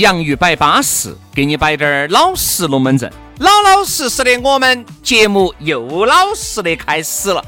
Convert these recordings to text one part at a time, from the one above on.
洋芋摆巴适，给你摆点儿老实龙门阵。老老实实的，我们节目又老实的开始了。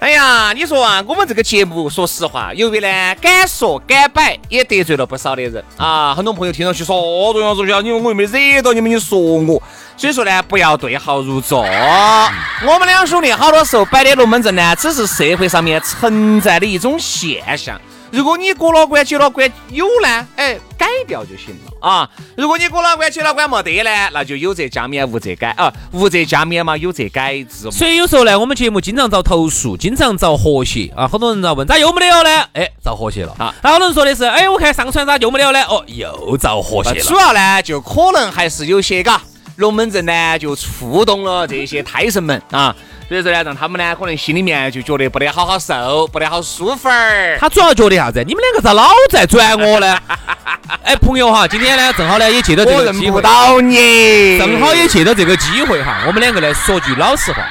哎呀，你说啊，我们这个节目，说实话，由于呢敢说敢摆，也得罪了不少的人啊。很多朋友听上去说，哦，杨主教，你们我又没惹到你们，你说我。所以说呢，不要对号入座。我们两兄弟好多时候摆的龙门阵呢，只是社会上面存在的一种现象。如果你过了关、接了关有呢，哎，改掉就行了啊。如果你过了关、接了关没得呢，那就有则加勉，无则改啊，无则加勉嘛，有则改之。所以有时候呢，我们节目经常遭投诉，经常遭和谐啊。很多人在问咋又没得了呢？哎，遭和谐了啊。好多人说的是，哎，我看上传咋又没得了呢？哦，又遭和谐了。主要呢，就可能还是有些嘎龙门阵呢，就触动了这些胎神们啊。所以说呢，让他们呢可能心里面就觉得不得好好受，不得好舒服儿。他主要觉得啥子？你们两个咋老在转我呢？哎，朋友哈，今天呢正好呢也借到这个机会，不到你，正好也借到这个机会哈，我们两个来说句老实话。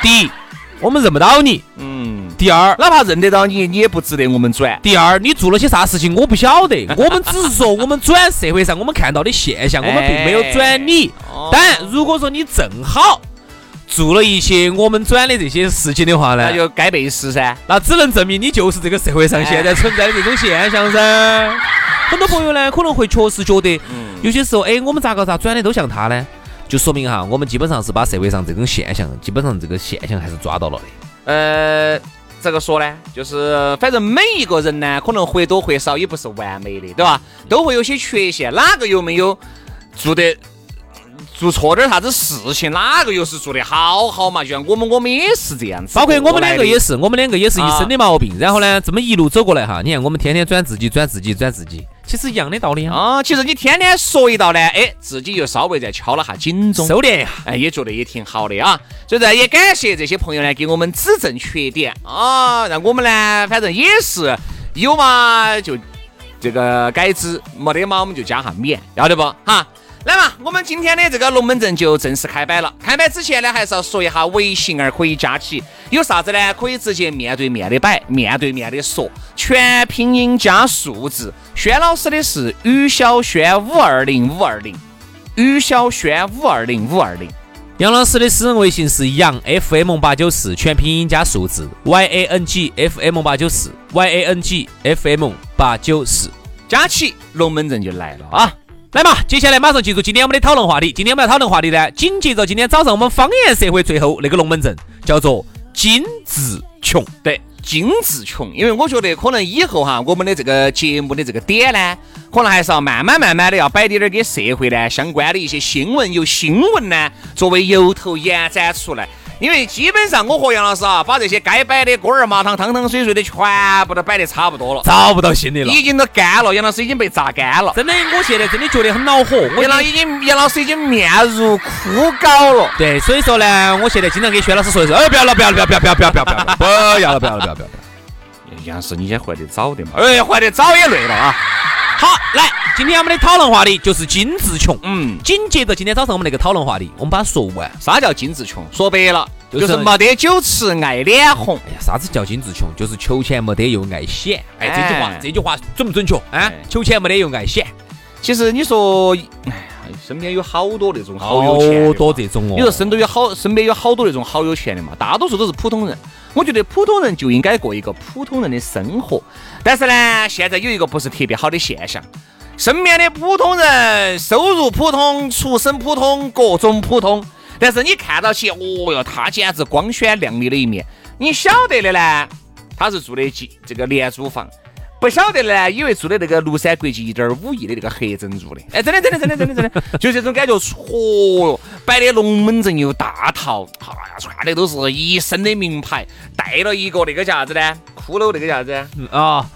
第一，我们认不到你。嗯。第二，哪怕认得到你，你也不值得我们转。第二，你做了些啥事情我不晓得，我们只是说我们转社会上我们看到的现象，我们并没有转你。但如果说你正好。做了一些我们转的这些事情的话呢，那就该背时噻。那只能证明你就是这个社会上现在存在的这种现象噻。很多朋友呢可能会确实觉得，有些时候哎，我们咋个咋转的都像他呢？就说明哈，我们基本上是把社会上这种现象，基本上这个现象还是抓到了的。呃，这个说呢，就是反正每一个人呢，可能或多或少也不是完美的，对吧？都会有些缺陷，哪个有没有做的？做错点啥子事情，哪个又是做得好好嘛？就像我们，我们也是这样子。包括我们两个也是，我们两个也是一身的毛病。然后呢，这么一路走过来哈，你看我们天天转自己，转自己，转自己，其实一样的道理啊。其实你天天说一道呢，哎，自己又稍微再敲了下警钟，收敛一下，哎，也觉得也挺好的啊。所以呢，也感谢这些朋友呢，给我们指正缺点啊，让我们呢，反正也是有嘛就这个改之，没得嘛我们就加下勉，要得不哈？来嘛，我们今天的这个龙门阵就正式开摆了。开摆之前呢，还是要说一下微信儿可以加起，有啥子呢？可以直接面对面的摆，面对面的说，全拼音加数字。轩老师的是于小轩五二零五二零，于小轩五二零五二零。杨老师的私人微信是杨 FM 八九四，全拼音加数字 Y A N G F M 八九四 Y A N G F M 八九四，加起龙门阵就来了啊！来嘛，接下来马上进入今天我们的讨论话题。今天我们要讨论话题呢，紧接着今天早上我们方言社会最后那个龙门阵，叫做“精致穷”。对，精致穷，因为我觉得可能以后哈，我们的这个节目的这个点呢，可能还是要慢慢慢慢的要摆点点跟社会呢相关的一些新闻，由新闻呢作为由头延展出来。因为基本上我和杨老师啊，把这些该摆的锅儿麻汤汤汤水水的全部都摆得差不多了，找不到新的了，已经都干了。杨老师已经被榨干了，真的，我现在真的觉得很恼火。杨老已经，杨老师已经面如枯槁了。对，所以说呢，我现在经常给薛老师说的是，哎，不要了，不要了，不要，不要，不要，不要，不要，不要了，不要了，不要了，不要，不要。杨老师，你先换得早点嘛。哎，换得早也累了啊。好，来，今天我们的讨论话题就是精致穷。嗯，紧接着今天早上我们那个讨论话题，我们把它说完。啥叫精致穷？说白了。就是没得酒吃爱脸红，哎呀，啥子叫精致穷？就是求钱没得又爱显。哎，这句话这句话准不准确？啊，求钱没得又爱显。其实你说，哎呀，身边有好多那种好有钱好多这种哦。你说身都有好，身边有好多那种好有钱的嘛，大多数都是普通人。我觉得普通人就应该过一个普通人的生活，但是呢，现在有一个不是特别好的现象，身边的普通人收入普通，出身普通，各种普通，但是你看到起，哦哟，他简直光鲜亮丽的一面。你晓得的呢，他是住的几这个廉租房。不晓得的呢，以为住的那个庐山国际一点五亿的那个黑珍珠的，哎，真的真的真的真的真的，就这种感觉，嚯哟，摆的龙门阵又大套，哎呀，穿的都是一身的名牌，带了一个那个叫啥子呢？骷髅那个叫啥子？嗯啊，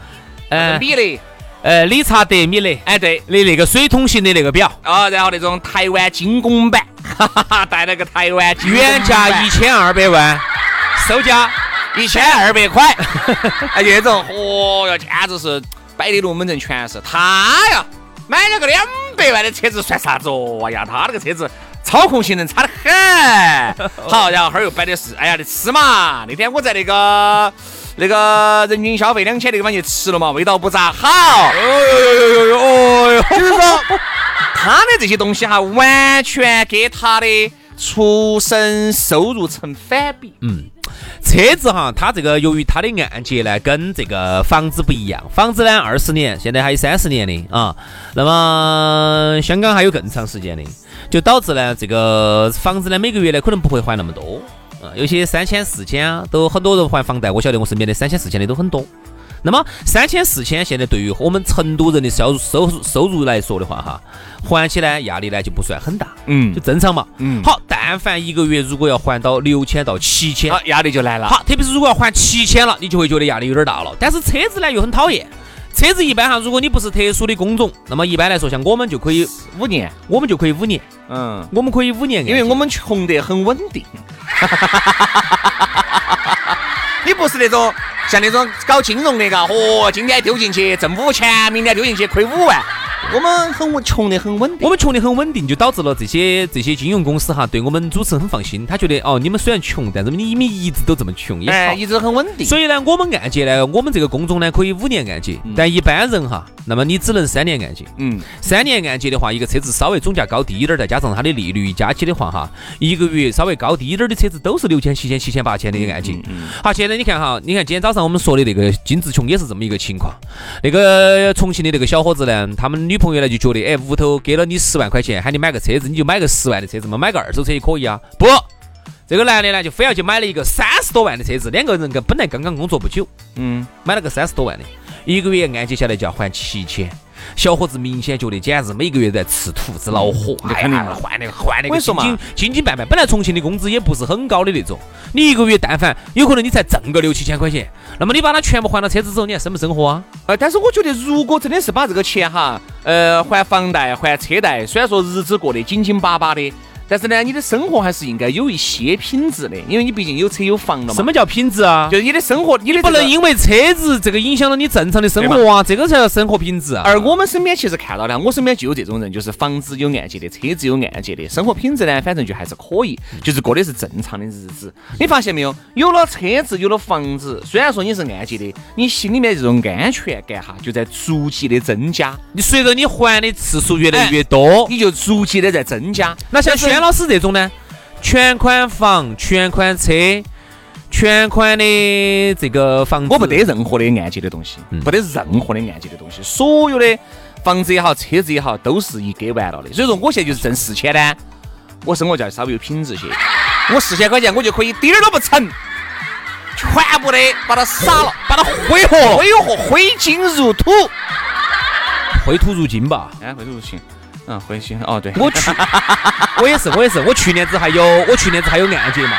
呃米勒，呃，理查德米勒哎对，的那个水桶型的那个表，啊，然后那种台湾精工版，哈哈哈，带了个台湾原价一千二百万，售价一千二百块，哎，这种，嚯哟，简直是摆的龙门阵全是他呀！买了个两百万的车子算啥子哦？哎呀，他那个车子操控性能差得很。好，然后后儿又摆的是，哎呀，你吃嘛？那天我在那个那个人均消费两千那个地方去吃了嘛，味道不咋好。哦哟哟哟哟哟，哦哟，就是说，他的这些东西哈，完全给他的出生收入成反比。嗯。车子哈，它这个由于它的按揭呢跟这个房子不一样，房子呢二十年，现在还有三十年的啊，那么香港还有更长时间的，就导致呢这个房子呢每个月呢可能不会还那么多。啊，有些三千四千啊，都很多人还房贷，我晓得我身边的三千四千的都很多。那么三千四千现在对于我们成都人的收入收收入来说的话哈，还起呢压力呢就不算很大，嗯就正常嘛。嗯好，但凡一个月如果要还到六千到七千，好，压力就来了。好，特别是如果要还七千了，你就会觉得压力有点大了。但是车子呢又很讨厌，车子一般哈，如果你不是特殊的工种，那么一般来说，像我们就可以，五年，我们就可以五年，嗯，我们可以五年，因为我们穷得很稳定。你不是那种像那种搞金融的嘎，哦，今天丢进去挣五千，明天丢进去亏五万。我们很稳，穷得很稳定我。们穷得很稳定，就导致了这些这些金融公司哈，对我们主持人很放心，他觉得哦，你们虽然穷，但是你们一直都这么穷也好哎，。一直很稳定。所以呢，我们按揭呢，我们这个工种呢可以五年按揭，但一般人哈，那么你只能三年按揭。嗯，三年按揭的话，一个车子稍微总价高低一点儿，再加上它的利率一加起的话，哈，一个月稍微高低一点儿的车子都是六千、七千、七千、八千的按揭。好，现在你看哈，你看今天早上我们说的那个金志琼也是这么一个情况。那个重庆的那个小伙子呢，他们女朋友呢就觉得，哎，屋头给了你十万块钱，喊你买个车子，你就买个十万的车子嘛，买个二手车也可以啊。不，这个男的呢就非要去买了一个三十多万的车子，两个人跟本来刚刚工作不久，嗯，买了个三十多万的，一个月按揭下来就要还七千。小伙子明显觉得简直每个月在吃土子恼火，哎那肯定嘛，呀换那个换那个我跟你说嘛紧紧紧紧办办。本来重庆的工资也不是很高的那种，你一个月但凡有可能你才挣个六七千块钱，那么你把它全部还了车子之后，你还生不生活啊？呃，但是我觉得如果真的是把这个钱哈，呃，还房贷、还车贷，虽然说日子过得紧紧巴巴的，但是呢，你的生活还是应该有一些品质的，因为你毕竟有车有房了嘛。什么叫品质啊？就是你的生活，你的这个不能因为车子这个影响了你正常的生活啊，这个才叫生活品质啊。而我们身边其实看到的，我身边就有这种人，就是房子有按揭的，车子有按揭的，生活品质呢，反正就还是可以，就是过的是正常的日子。你发现没有？有了车子，有了房子，虽然说你是按揭的，你心里面这种安全感哈，就在逐级的增加，你随着你还的次数越来越多，你就逐级的在增加。那像但老师这种呢，全款房、全款车、全款的这个房子，我不得任何的按揭的东西，不得任何的按揭的东西，所有的房子也好，车子也好，都是一给完了的。所以说，我现在就是挣四千呢，我生活就要稍微有品质些。我四千块钱，我就可以滴儿都不成，全部的把它撒了，把它挥霍，挥霍，挥金如土。挥土如金吧。哎，挥土如金，嗯，挥金，哦，对，我去，我也是，我也是，我去年子还有，我去年子还有按揭嘛。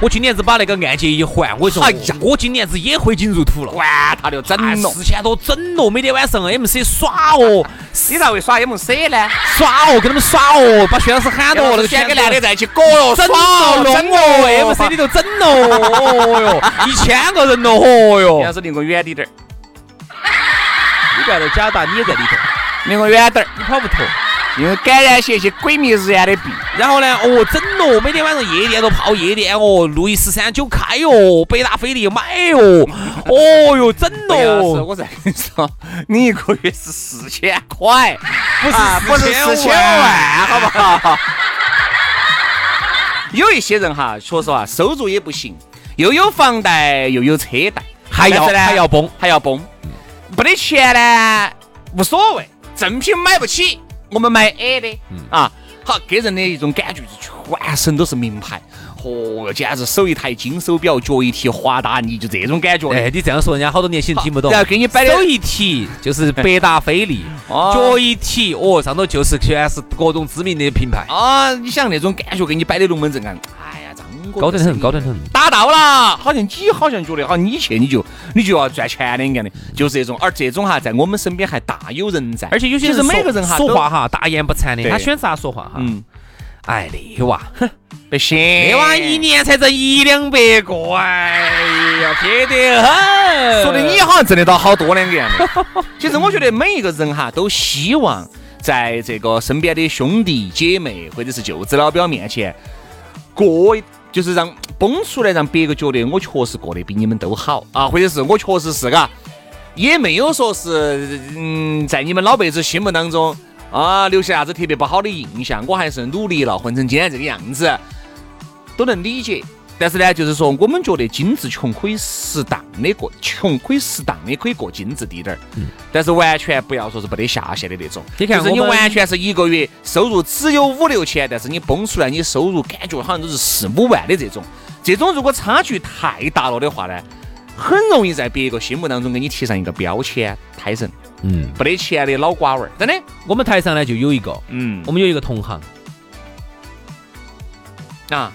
我今年子把那个按揭一还，我跟哎呀我今年子也挥金如土了。管他的，整了。四千多整了，每天晚上 MC 耍哦，你咋会耍 MC 呢？耍哦，跟他们耍哦，把薛老师喊到那个选选跟男的在一起搞哟，整耍哦，弄整哦，MC 里头整哦，哦哟，一千个人咯，哦哟杨，老师离我远滴点儿，你不要在假打，你也在里头，离我远点儿。你跑不脱。因为感染些些鬼迷日眼的病。然后呢，哦，整咯，每天晚上夜店都泡夜店哦，路易十三九开哦，百达翡丽买哦，哦哟，整咯，我再跟你说，你一个月是四千块，不是啊不是四千万，好不好？有一些人哈，说实话，收入也不行，又有房贷又有车贷，还要还要崩，还要崩，没得钱呢无所谓，正品买不起，我们买 A 的，啊，好给人的一种感觉是全身都是名牌，嚯、哟，简直手一台金手表，脚一提华达尼，就这种感觉。哎，你这样说，人家好多年轻人听不懂。然后给你摆的手一提就是百达翡丽，哦。脚一提哦，上头就是全是各种知名的品牌，啊，你想那种感觉给你摆的龙门阵啊，高得很，高得很。达到了，好像你好像觉得好，你去你就你就要赚钱的一样的，就是这种。而这种哈，在我们身边还大有人在，而且有些人每个人哈说话哈大言不惭的，对他选啥说话哈？嗯，哎，那娃，哼不行，那娃一年才挣一两百个，哎呀，撇得很。说的你好像挣得到好多两个样的。其实我觉得每一个人哈都希望在这个身边的兄弟姐妹或者是舅子老表面前过一，就是让蹦出来，让别个觉得我确实过得比你们都好。啊，或者是我确实是嘎，也没有说是嗯在你们老辈子心目当中啊留下啥子特别不好的印象，我还是努力了，混成今天这个样子，都能理解。但是呢，就是说，我们觉得精致穷可以适当的过，穷可以适当的可以过精致滴点儿，但是完全不要说是没得下限的那种。你看就是你完全是一个月收入只有五六千，但是你崩出来你收入感觉好像都是四五万的这种，这种如果差距太大了的话呢，很容易在别个心目当中给你贴上一个标签，胎神，嗯，没得钱的老寡娃儿，真的，我们台上呢就有一个，嗯。我们有一个同行，啊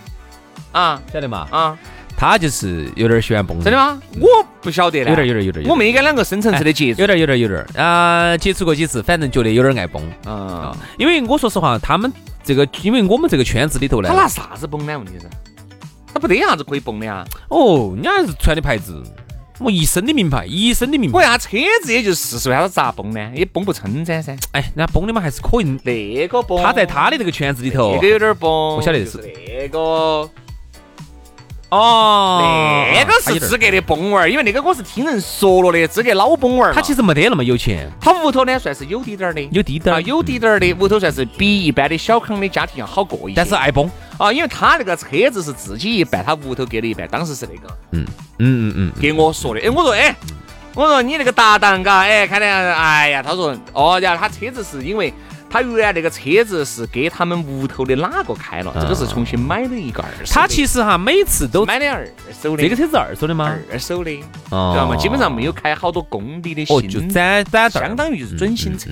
啊晓得嘛？啊，他就是有点喜欢蹦，真的？吗？我不晓得呢，有点，有点，有点，我没跟两个深层次的接触有，点，有点，有点。啊，接触过几次，反正觉得有点爱蹦嗯啊。。因为我说实话，他们这个，因为我们这个圈子里头呢他，拿啥子蹦呢？问题是，他不得啥子可以蹦的呀？哦，人家是穿的牌子，我一身的名牌，一身的名牌。我呀，车子也就四十万，他咋崩呢？也崩不撑噻噻。哎，人家崩的嘛还是可以。那个崩，他在他的这个圈子里头那个，有点崩，我晓得就是那个。哦，那个是资格的崩娃儿，因为那个我是听人说了的，资格老崩娃儿。他其实没得那么有钱，他屋头呢算是有滴点儿的，啊有滴点儿，有滴点儿的，屋头算是比一般的小康的家庭要好过一些。但是爱崩。啊，因为他那个车子是自己一半，他屋头给了一半，当时是那个嗯嗯嗯嗯给我说的。哎，我说哎，我说你那个搭档嘎，哎，看来，哎呀，他说哦，然后他车子是因为他原来那个车子是给他们屋头的哪个开了，这个是重新买的一个二手的。他其实哈每次都买的二手的，这个车子二手的吗？二手的，哦知道吗？基本上没有开好多公里的哦，新，就攒攒相当于就是准新车。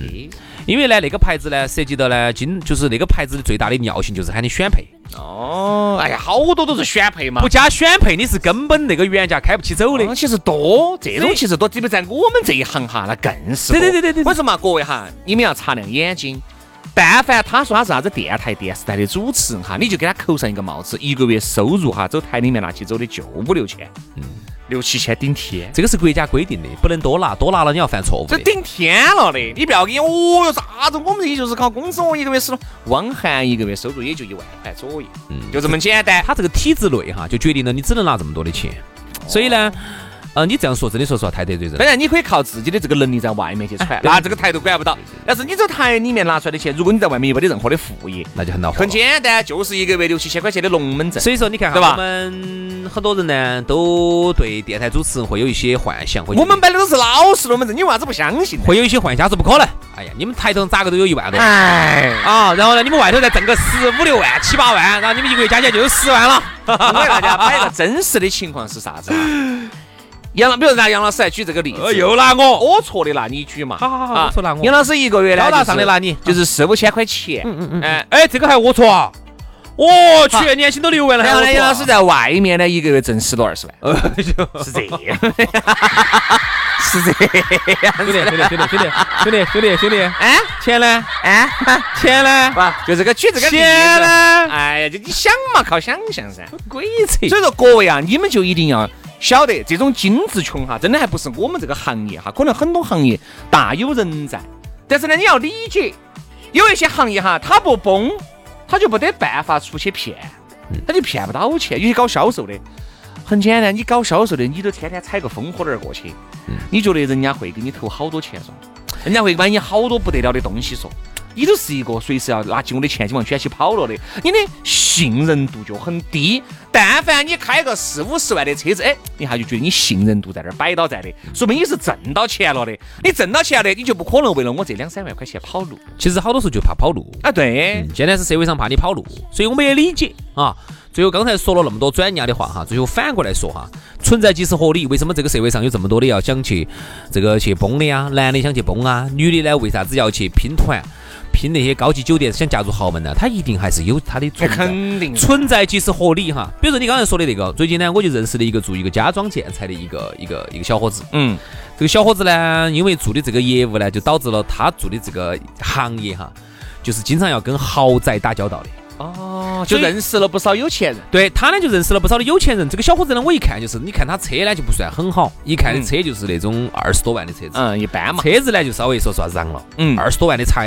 因为呢，那个牌子呢，涉及到呢，今就是那个牌子的最大的尿性就是喊你选配，哦，哎呀，好多都是选配嘛不。加选配你是根本那个原价开不起走的哦。其实多，这种其实多，特别在我们这一行哈，那更是多。对对对对对我说嘛各位哈，你们要擦亮眼睛。但凡他说他是啥子电台、电视台的主持人哈，你就给他扣上一个帽子，一个月收入哈，走台里面拿起走的就五六千，嗯六七千顶天。这个是国家规定的，不能多拿，多拿了你要犯错误。这顶天了的，你不要给我哦哟啥子，我们也就是靠工资，我一个月收入，汪涵一个月收入也就一万块左右，嗯就这么简单。他这个体制内哈，就决定了你只能拿这么多的钱。所以呢，呃，你这样说真的说实话太得罪人了。当然，你可以靠自己的这个能力在外面去传，那这个台都管不到。但是你这台里面拿出来的钱，如果你在外面又没得任何的副业，那就很恼火很。简单，就是一个月六七千块钱的龙门阵。所以说，你看哈，我们很多人呢都对电台主持人会有一些幻想，我们摆的都是老实龙门阵，你为啥子不相信？会有一些幻想，是不可能。哎呀，你们台头咋个都有一万多哎，啊，然后呢，你们外头再挣个十五六万、七八万，然后你们一个月加起来就有十万了。我给大家摆个真实的情况是啥子啊？杨老，比如拿杨老师来举这个例子，呃，又拿我，我错的拿你举嘛。好好好错拿我杨老师一个月呢，高大上的拿你就是四五千块钱。嗯嗯嗯。哎，哎，这个还我错啊！我去，年薪都六万了，还然后呢，杨老师在外面呢，一个月挣十多二十万，呃，是这样，是这样。兄弟兄弟兄弟兄弟兄弟兄弟兄弟，哎钱呢？哎，钱呢？不，就这个举这个钱呢？哎呀，就你想嘛，靠想象噻。鬼扯！所以说各位啊，你们就一定要晓得，这种精致穷哈，真的还不是我们这个行业哈，可能很多行业大有人在。但是呢，你要理解，有一些行业哈，它不崩，他就没得办法出去骗，他就骗不到钱。有些搞销售的，很简单，你搞销售的，你都天天踩个风火轮过去，你觉得人家会给你投好多钱嗦？人家会买你好多不得了的东西嗦？你都是一个随时要拿起我的钱就往卷起跑了的，你的信任度就很低。但凡你开个四五十万的车子，哎，你还就觉得你信任度在那儿摆到在的，说明你是挣到钱了的。你挣到钱了，你就不可能为了我这两三万块钱跑路。其实好多时候就怕跑路啊，对，现在是社会上怕你跑路，所以我们也理解啊。最后刚才说了那么多转压的话哈，最后反过来说哈，存在即是合理。为什么这个社会上有这么多的要想去这个去崩的呀？男的想去崩啊，女的呢为啥子要去拼团？拼那些高级酒店想嫁入豪门呢？他一定还是有他的存在。肯定存在即是合理哈。比如说你刚才说的那个，最近呢我就认识了一个做一个家装建材的一个一个一个小伙子。嗯，这个小伙子呢，因为做的这个业务呢，就导致了他做的这个行业哈，就是经常要跟豪宅打交道的。哦，就认识了不少有钱人。对他呢，就认识了不少的有钱人。这个小伙子呢，我一看就是，你看他车呢就不算很好，一看的车就是那种二十多万的车子。嗯，一般嘛。车子呢就稍微说实话嚷了。嗯，二十多万的车，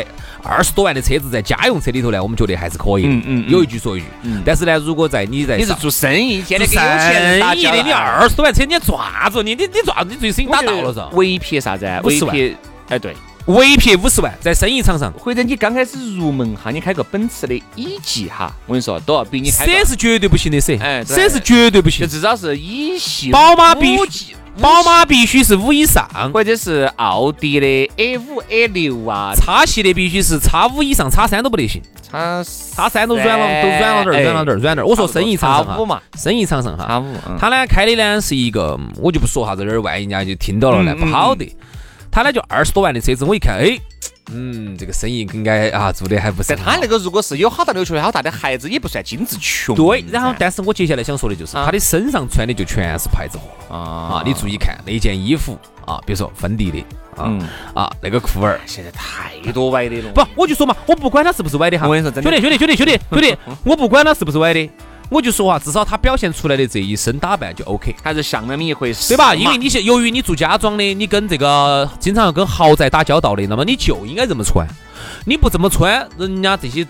二十多万的车子在家用车里头呢，我们觉得还是可以。嗯嗯。有一句说一句。嗯。但是呢，如果在你在你是做生意，现在跟有钱人打交的，你二十多万车，你做啥子？你你你做啥子？你最生意打到了噻？唯撇啥子？唯撇，哎对。唯撇五十万在生意场上，或者你刚开始入门哈，你开个奔驰的 E 级哈，我跟你说都要比你开。C 是绝对不行的，C，哎，C 是绝对不行，就至少是 E 系。宝马必须，宝马必须是五以上，或者是奥迪的 A 五、A 六啊。叉系的必须是叉五以上，叉三都不得行。叉叉三都软了，都软了点儿，软了点儿，软点儿。我说生意场上哈，嘛，生意场上哈。叉五，他呢开的呢是一个，我就不说啥子，这儿万一人家就听到了呢，不好的。他呢就二十多万的车子，我一看，哎。嗯，这个生意应该啊做的还不是。他那个如果是有好大的球、好大的孩子，也不算精致穷。对，然后但是我接下来想说的就是，他的身上穿的就全是牌子货啊啊！你注意看那件衣服啊，比如说芬迪的啊啊，那个裤儿，现在太多歪的了。不，我就说嘛，我不管他是不是歪的哈。我跟你说，真的，兄弟兄弟兄弟兄弟兄弟，我不管他是不是歪的。我就说啊，至少他表现出来的这一身打扮就 OK，还是像那么一回事，对吧？因为你现由于你做家装的，你跟这个经常要跟豪宅打交道的，那么你就应该这么穿。你不这么穿，人家这些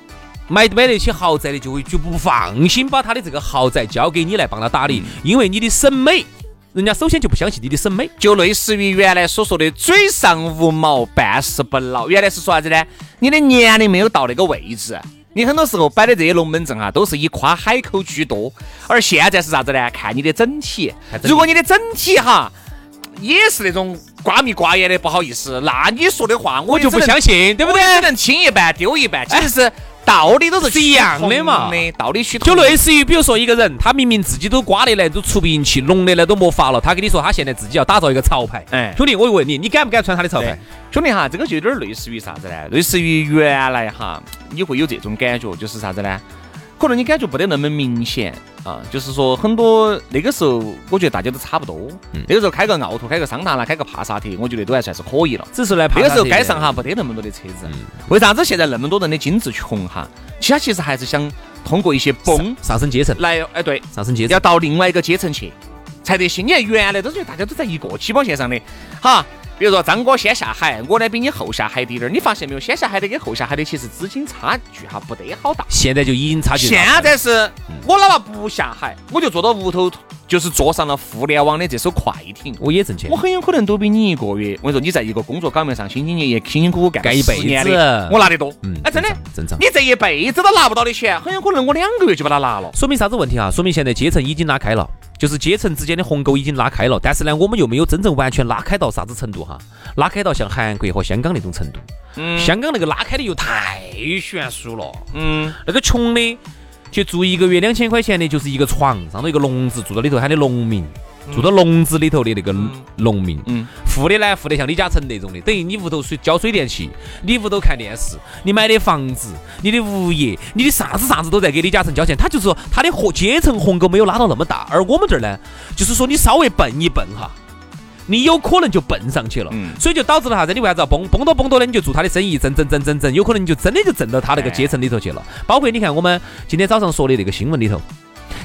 买买得起豪宅的就会就不放心把他的这个豪宅交给你来帮他打理，因为你的审美，人家首先就不相信你的审美，就类似于原来所说的嘴上无毛，办事不牢。原来是说啥子呢？你的年龄没有到那个位置。你很多时候摆的这些龙门阵啊，都是以夸海口居多，而现在是啥子呢？看你的整体。如果你的整体哈也是那种瓜米瓜眼的，不好意思，那你说的话我就不相信，对不对？只能听一半丢一半，其实是。道理都是是一样的嘛，道理去就类似于，比如说一个人，他明明自己都瓜的来，都出不赢气，龙的来都没法了，他跟你说他现在自己要打造一个潮牌，哎，兄弟，我问你，你敢不敢穿他的潮牌？兄弟哈，这个就有点类似于啥子呢？类似于原来哈，你会有这种感觉，就是啥子呢？可能你感觉不得那么明显啊，就是说很多那个时候，我觉得大家都差不多。那个时候开个奥拓，开个桑塔纳，开个帕萨特，我觉得都还算是可以了。只是呢，那个时候街上哈不得那么多的车子。为啥子现在那么多人的精致穷哈？其实他其实还是想通过一些崩上升阶层来，哎对，上升阶层要到另外一个阶层去才得行。你看原来都是大家都在一个起跑线上的，哈。比如说张哥先下海，我呢比你后下海滴点儿。你发现没有？先下海的跟后下海的其实资金差距哈不得好大。现在就已经差距。现在是我哪怕不下海，我就坐到屋头，就是坐上了互联网的这艘快艇，我也挣钱。我很有可能都比你一个月。我跟你说，你在一个工作岗位上兢兢业业、辛辛苦苦干干一辈子，我拿得多。嗯，哎，真的正常。你这一辈子都拿不到的钱，很有可能我两个月就把它拿了。说明啥子问题啊？说明现在阶层已经拉开了。就是阶层之间的鸿沟已经拉开了，但是呢，我们又没有真正完全拉开到啥子程度哈，拉开到像韩国和香港那种程度。嗯。香港那个拉开的又太悬殊了。嗯。那个穷的去住一个月两千块钱的，就是一个床上头一个笼子，住到里头喊的农民。住到笼子里头的那个农民，嗯，富的呢，富的像李嘉诚那种的，等于你屋头水交水电气，你屋头看电视，你买的房子，你的物业，你的啥子啥子都在给李嘉诚交钱。他就是说他的和阶层鸿沟没有拉到那么大，而我们这儿呢，就是说你稍微蹦一蹦哈，你有可能就蹦上去了，嗯，所以就导致了啥子？你为啥子要蹦？蹦多蹦多的，你就做他的生意，挣挣挣挣挣，有可能你就真的就挣到他那个阶层里头去了。包括你看我们今天早上说的那个新闻里头。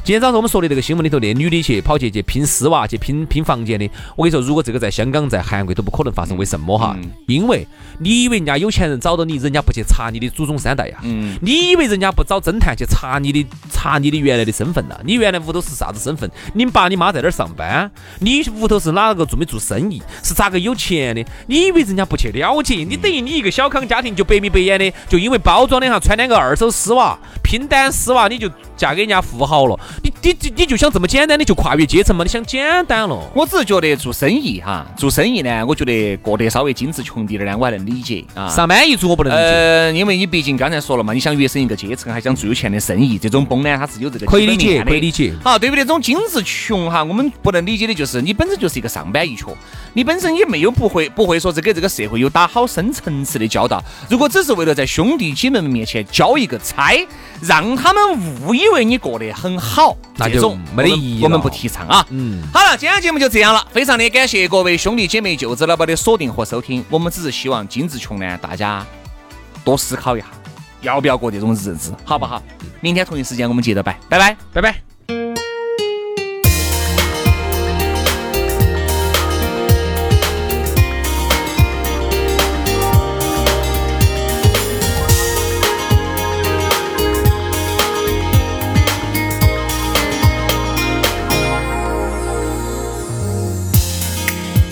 今天早上我们说的这个新闻里头，那女的去跑去去拼丝袜，去拼拼房间的。我跟你说，如果这个在香港、在韩国都不可能发生，为什么哈？因为你以为人家有钱人找到你，人家不去查你的祖宗三代呀？嗯。你以为人家不找侦探去查你的查你的原来的身份呐？你原来屋头是啥子身份？你爸你妈在哪儿上班？你屋头是哪个做没做生意？是咋个有钱的？你以为人家不去了解？你等于你一个小康家庭就白眉白眼的，就因为包装的哈，穿两个二手丝袜，拼单丝袜，你就嫁给人家富豪了？你你你就想这么简单的就跨越阶层嘛？你想简单了？我只是觉得做生意哈，做生意呢，我觉得过得稍微精致穷滴点呢，我还能理解啊。上班一族我不能理解，呃，因为你毕竟刚才说了嘛，你想跃升一个阶层，还想做有钱的生意，这种崩呢，它是有这个可以理解，可以理解。好，对不对？这种精致穷哈，我们不能理解的就是你本身就是一个上班一族，你本身也没有不会不会说是给这个社会有打好深层次的交道。如果只是为了在兄弟姐妹们面前交一个差，让他们误以为你过得很好，那种没得意义。我们不提倡啊。嗯。好了，今天节目就这样了，非常的感谢各位兄弟姐妹、舅子老板的锁定和收听。我们只是希望金志穷呢，大家多思考一下，要不要过这种日子，好不好？明天同一时间我们接着拜，拜拜，拜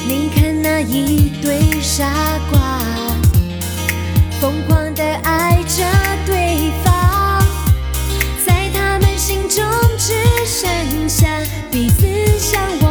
你看那一对傻瓜，疯狂的爱着对方，在他们心中只剩下彼此相。